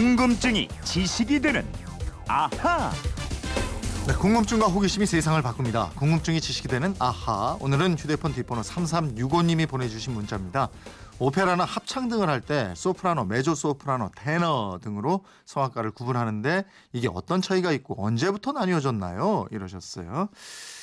궁금증이 지식이 되는 아하. 네, 궁금증과 호기심이 세상을 바꿉니다. 궁금증이 지식이 되는 아하. 오늘은 휴대폰 뒷번호 3365님이 보내주신 문자입니다. 오페라나 합창 등을 할 때 소프라노, 메조 소프라노, 테너 등으로 성악가를 구분하는데 이게 어떤 차이가 있고 언제부터 나뉘어졌나요? 이러셨어요.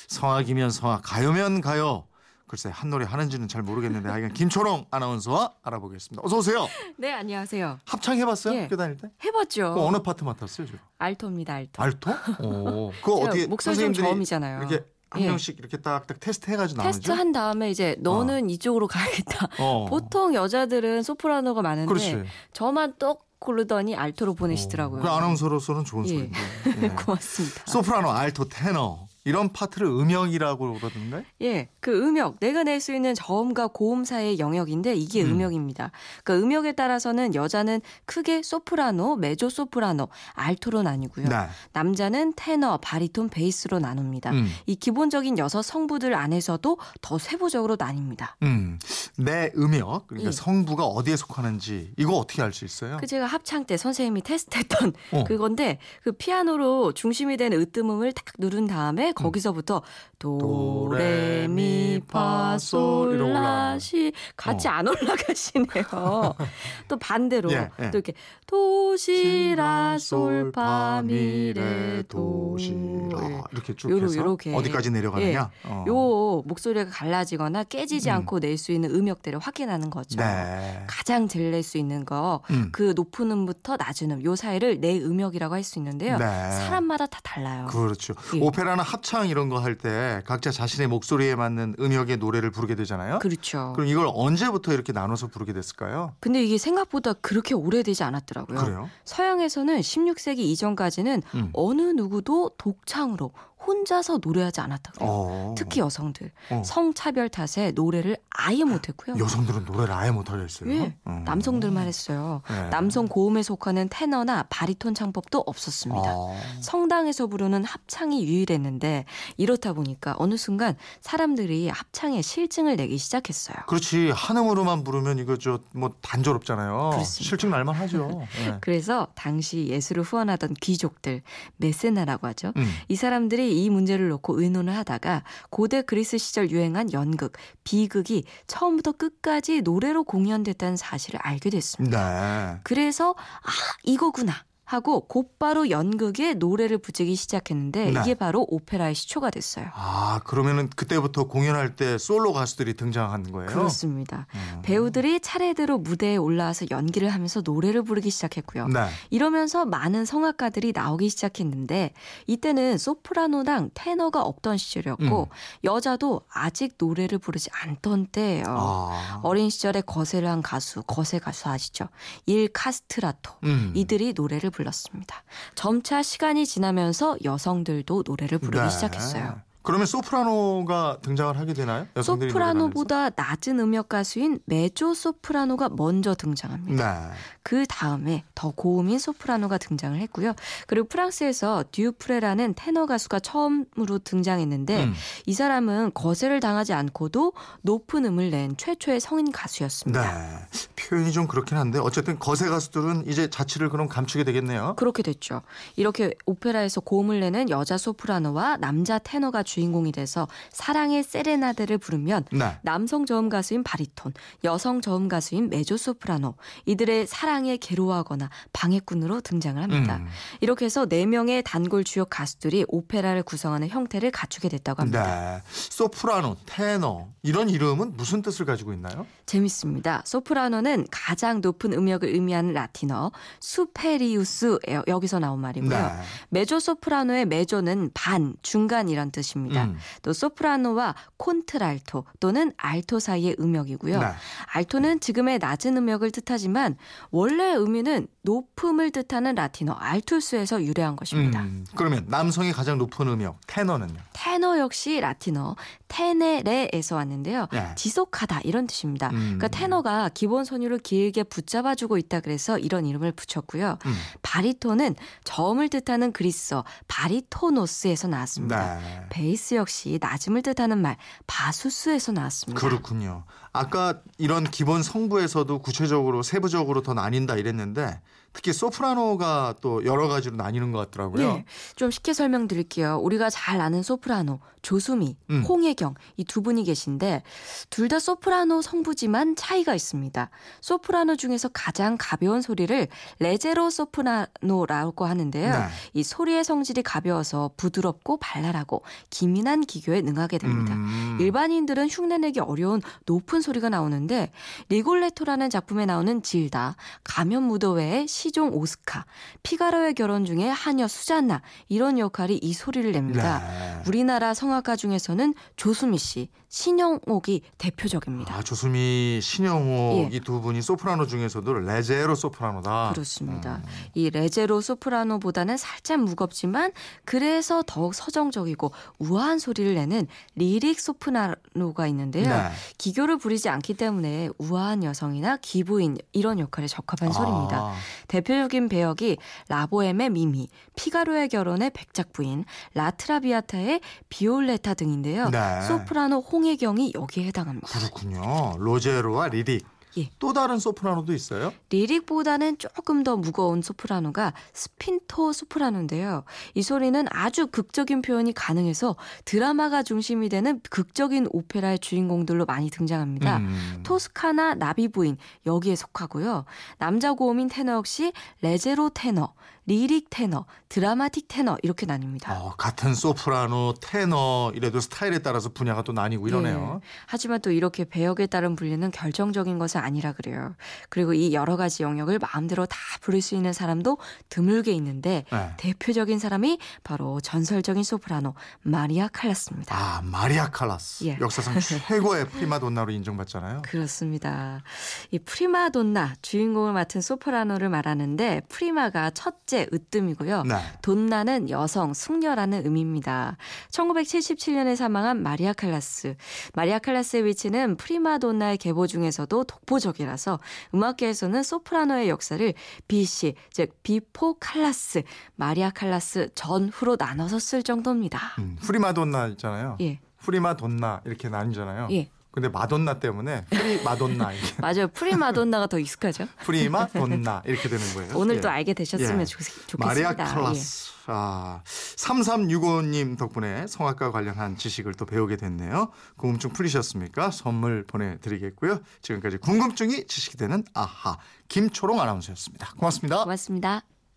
성악이면 성악, 가요면 가요. 글쎄 한 노래 하는지는 잘 모르겠는데 하여간 김초롱 아나운서와 알아보겠습니다. 어서 오세요. 네, 안녕하세요. 합창 해봤어요? 예. 학교 다닐 때? 해봤죠. 그 어느 파트 맡았어요, 지금? 알토입니다, 알토. 알토? 오. 그거 제가 어떻게 목소리 좀 선생님들이 저음이잖아요. 이렇게 한 예. 명씩 이렇게 딱딱 테스트 해가지고 테스트? 한 다음에 이제 너는 이쪽으로 가야겠다. 어. 보통 여자들은 소프라노가 많은데 그렇지. 저만 똑 고르더니 알토로 보내시더라고요. 그 아나운서로서는 좋은 예. 소리인데. 예. 고맙습니다. 소프라노, 알토, 테너 이런 파트를 음역이라고 그러던데? 예, 그 음역 내가 낼 수 있는 저음과 고음 사이의 영역인데 이게 음. 음. 역입니다 그 음역에 따라서는 여자는 크게 소프라노, 메조 소프라노, 알토로 나뉘고요. 네. 남자는 테너, 바리톤, 베이스로 나눕니다. 음. 이 기본적인 여섯 성부들 안에서도 더 세부적으로 나뉩니다. 음. 내 음역 그러니까 예. 성부가 어디에 속하는지 이거 어떻게 알 수 있어요? 그 제가 합창 때 선생님이 테스트했던 어. 그건데 그 피아노로 중심이 되는 으뜸음을 딱 누른 다음에 거기서부터 도 레 미 파솔 이러고 올라가는 라시 같이 어. 안 올라가시네요. 또 반대로 예, 예. 또 이렇게 도 시 라 솔 파 미 레 도 시 라 이렇게 쭉 요러- 해서 요렇게. 어디까지 내려가느냐? 어. 요 목소리가 갈라지거나 깨지지 음. 않고 낼 수 있는 음 역대를 확인하는 거죠. 네. 가장 잘낼수 있는 거 음. 그 높은 음부터 낮은 음, 요 사이를 내 음역이라고 할 수 있는데요. 네. 사람마다 다 달라요. 그렇죠. 예. 오페라나 합창 이런 거 할 때 각자 자신의 목소리에 맞는 음역의 노래를 부르게 되잖아요. 그렇죠. 그럼 이걸 언제부터 이렇게 나눠서 부르게 됐을까요? 근데 이게 생각보다 그렇게 오래되지 않았더라고요. 그래요? 서양에서는 16세기 이전까지는 음. 어느 누구도 독창으로 혼자서 노래하지 않았다고 그래요. 어. 특히 여성들 어. 성차별 탓에 노래를 아예 못했고요. 여성들은 노래를 아예 못하게 했어요. 예, 음. 남성들만 했어요. 네. 남성 고음에 속하는 테너나 바리톤 창법도 없었습니다. 아. 성당에서 부르는 합창이 유일했는데 이렇다 보니까 어느 순간 사람들이 합창에 실증을 내기 시작했어요. 그렇지 한음으로만 부르면 이거 저 뭐 단조롭잖아요. 그렇습니다. 실증 날만 하죠. 네. 그래서 당시 예술을 후원하던 귀족들 메세나라고 하죠. 음. 이 사람들이 이 문제를 놓고 의논을 하다가 고대 그리스 시절 유행한 연극, 비극이 처음부터 끝까지 노래로 공연됐다는 사실을 알게 됐습니다. 네. 그래서 아 이거구나 하고 곧바로 연극에 노래를 붙이기 시작했는데 네. 이게 바로 오페라의 시초가 됐어요. 아 그러면은 그때부터 공연할 때 솔로 가수들이 등장한 거예요. 그렇습니다. 음. 배우들이 차례대로 무대에 올라와서 연기를 하면서 노래를 부르기 시작했고요. 네. 이러면서 많은 성악가들이 나오기 시작했는데 이때는 소프라노랑 테너가 없던 시절이었고 음. 여자도 아직 노래를 부르지 않던 때예요. 아. 어린 시절에 거세를 한 가수, 거세 가수 아시죠? 일 카스트라토. 음. 이들이 노래를 불렀습니다. 점차 시간이 지나면서 여성들도 노래를 부르기 네. 시작했어요. 그러면 소프라노가 등장을 하게 되나요? 소프라노보다 낮은 음역 가수인 메조 소프라노가 먼저 등장합니다. 하면서. 그 다음에 더 고음인 소프라노가 등장을 했고요. 그리고 프랑스에서 듀프레라는 테너 가수가 처음으로 등장했는데 네. 음. 이 사람은 거세를 당하지 않고도 높은 음을 낸 최초의 성인 가수였습니다. 네. 표현이 좀 그렇긴 한데 어쨌든 거세 가수들은 이제 자취를 그럼 감추게 되겠네요. 그렇게 됐죠. 이렇게 오페라에서 고음을 내는 여자 소프라노와 남자 테너가 주인공이 돼서 사랑의 세레나데를 부르면 네. 남성 저음 가수인 바리톤, 여성 저음 가수인 메조 소프라노 이들의 사랑에 괴로워하거나 방해꾼으로 등장을 합니다. 음. 이렇게 해서 네 명의 단골 주요 가수들이 오페라를 구성하는 형태를 갖추게 됐다고 합니다. 네. 소프라노, 테너 이런 이름은 무슨 뜻을 가지고 있나요? 재밌습니다. 소프라노는 가장 높은 음역을 의미하는 라틴어 수페리우스 여기서 나온 말이고요. 네. 메조 소프라노의 메조는 반, 중간이란 뜻입니다. 음. 또 소프라노와 콘트랄토 또는 알토 사이의 음역이고요. 네. 알토는 지금의 낮은 음역을 뜻하지만 원래 의미는 높음을 뜻하는 라틴어 알투스에서 유래한 것입니다. 음. 그러면 남성이 가장 높은 음역 테너는요? 테너 역시 라틴어 테네레에서 왔는데요. 네. 지속하다 이런 뜻입니다. 음. 그러니까 테너가 기본 선율을 길게 붙잡아주고 있다 그래서 이런 이름을 붙였고요. 음. 바리톤은 저음을 뜻하는 그리스어 바리토노스에서 나왔습니다. 네. 베이스 역시 낮음을 뜻하는 말 바수스에서 나왔습니다. 그렇군요. 아까 이런 기본 성부에서도 구체적으로 세부적으로 더 나뉜다 이랬는데 특히 소프라노가 또 여러 가지로 나뉘는 것 같더라고요. 네, 좀 쉽게 설명드릴게요. 우리가 잘 아는 소프라노, 조수미, 음. 홍혜경 이 두 분이 계신데 둘 다 소프라노 성부지만 차이가 있습니다. 소프라노 중에서 가장 가벼운 소리를 레제로 소프라노라고 하는데요. 네. 이 소리의 성질이 가벼워서 부드럽고 발랄하고 기민한 기교에 능하게 됩니다. 음. 일반인들은 흉내내기 어려운 높은 소리가 나오는데 리골레토라는 작품에 나오는 질다, 가면 무도회의 시종 오스카, 피가로의 결혼 중에 하녀 수잔나 이런 역할이 이 소리를 냅니다. 네. 우리나라 성악가 중에서는 조수미 씨, 신영옥이 대표적입니다. 아, 조수미, 신영옥 예. 이 두 분이 소프라노 중에서도 leggero 소프라노다. 그렇습니다. 음. 이 leggero 소프라노보다는 살짝 무겁지만 그래서 더욱 서정적이고 우아한 소리를 내는 lyric 소프라노가 있는데요. 네. 기교를 부리지 않기 때문에 우아한 여성이나 귀부인 이런 역할에 적합한 소리입니다. 아, 대표적인 배역이 라보엠의 미미, 피가로의 결혼의 백작 부인, 라트라비아타의 비올레타 등인데요. 네. 소프라노 홍혜경이 여기에 해당합니다. 그렇군요. leggero와 lyric. 예. 또 다른 소프라노도 있어요? lyric보다는 조금 더 무거운 소프라노가 spinto 소프라노인데요. 이 소리는 아주 극적인 표현이 가능해서 드라마가 중심이 되는 극적인 오페라의 주인공들로 많이 등장합니다. 음. 토스카나 나비 부인 여기에 속하고요. 남자 고음인 테너 역시 leggero 테너, lyric 테너, 드라마틱 테너 이렇게 나뉩니다. 어, 같은 소프라노, 테너 이래도 스타일에 따라서 분야가 또 나뉘고 이러네요. 예. 하지만 또 이렇게 배역에 따른 분류는 결정적인 것은 아니라 그래요. 그리고 이 여러 가지 영역을 마음대로 다 부를 수 있는 사람도 드물게 있는데 네. 대표적인 사람이 바로 전설적인 소프라노 마리아 칼라스입니다. 아, 마리아 칼라스. 예. 역사상 최고의 프리마돈나로 인정받잖아요. 그렇습니다. 이 프리마돈나 주인공을 맡은 소프라노를 말하는데 prima가 첫째 으뜸이고요. 네. donna는 여성, 숙녀라는 의미입니다. 1977년에 사망한 마리아 칼라스. 마리아 칼라스의 위치는 프리마돈나의 계보 중에서도 독보적이라서 음악계에서는 소프라노의 역사를 BC, 즉 before 칼라스, 마리아 칼라스 전후로 나눠서 쓸 정도입니다. 음, 프리마돈나 있잖아요. 예. 프리마돈나 이렇게 나뉘잖아요. 예. 근데 마돈나 때문에 프리 마돈나 이렇게 맞아요. 프리 마돈나가 더 익숙하죠. 프리마 돈나 이렇게 되는 거예요. 오늘 예. 또 알게 되셨으면 예. 좋, 좋겠습니다. 마리아 예. 칼라스. 아, 3365님 덕분에 성악과 관련한 지식을 또 배우게 됐네요. 궁금증 풀리셨습니까? 선물 보내드리겠고요. 지금까지 궁금증이 지식이 되는 아하 김초롱 아나운서였습니다. 고맙습니다. 고맙습니다.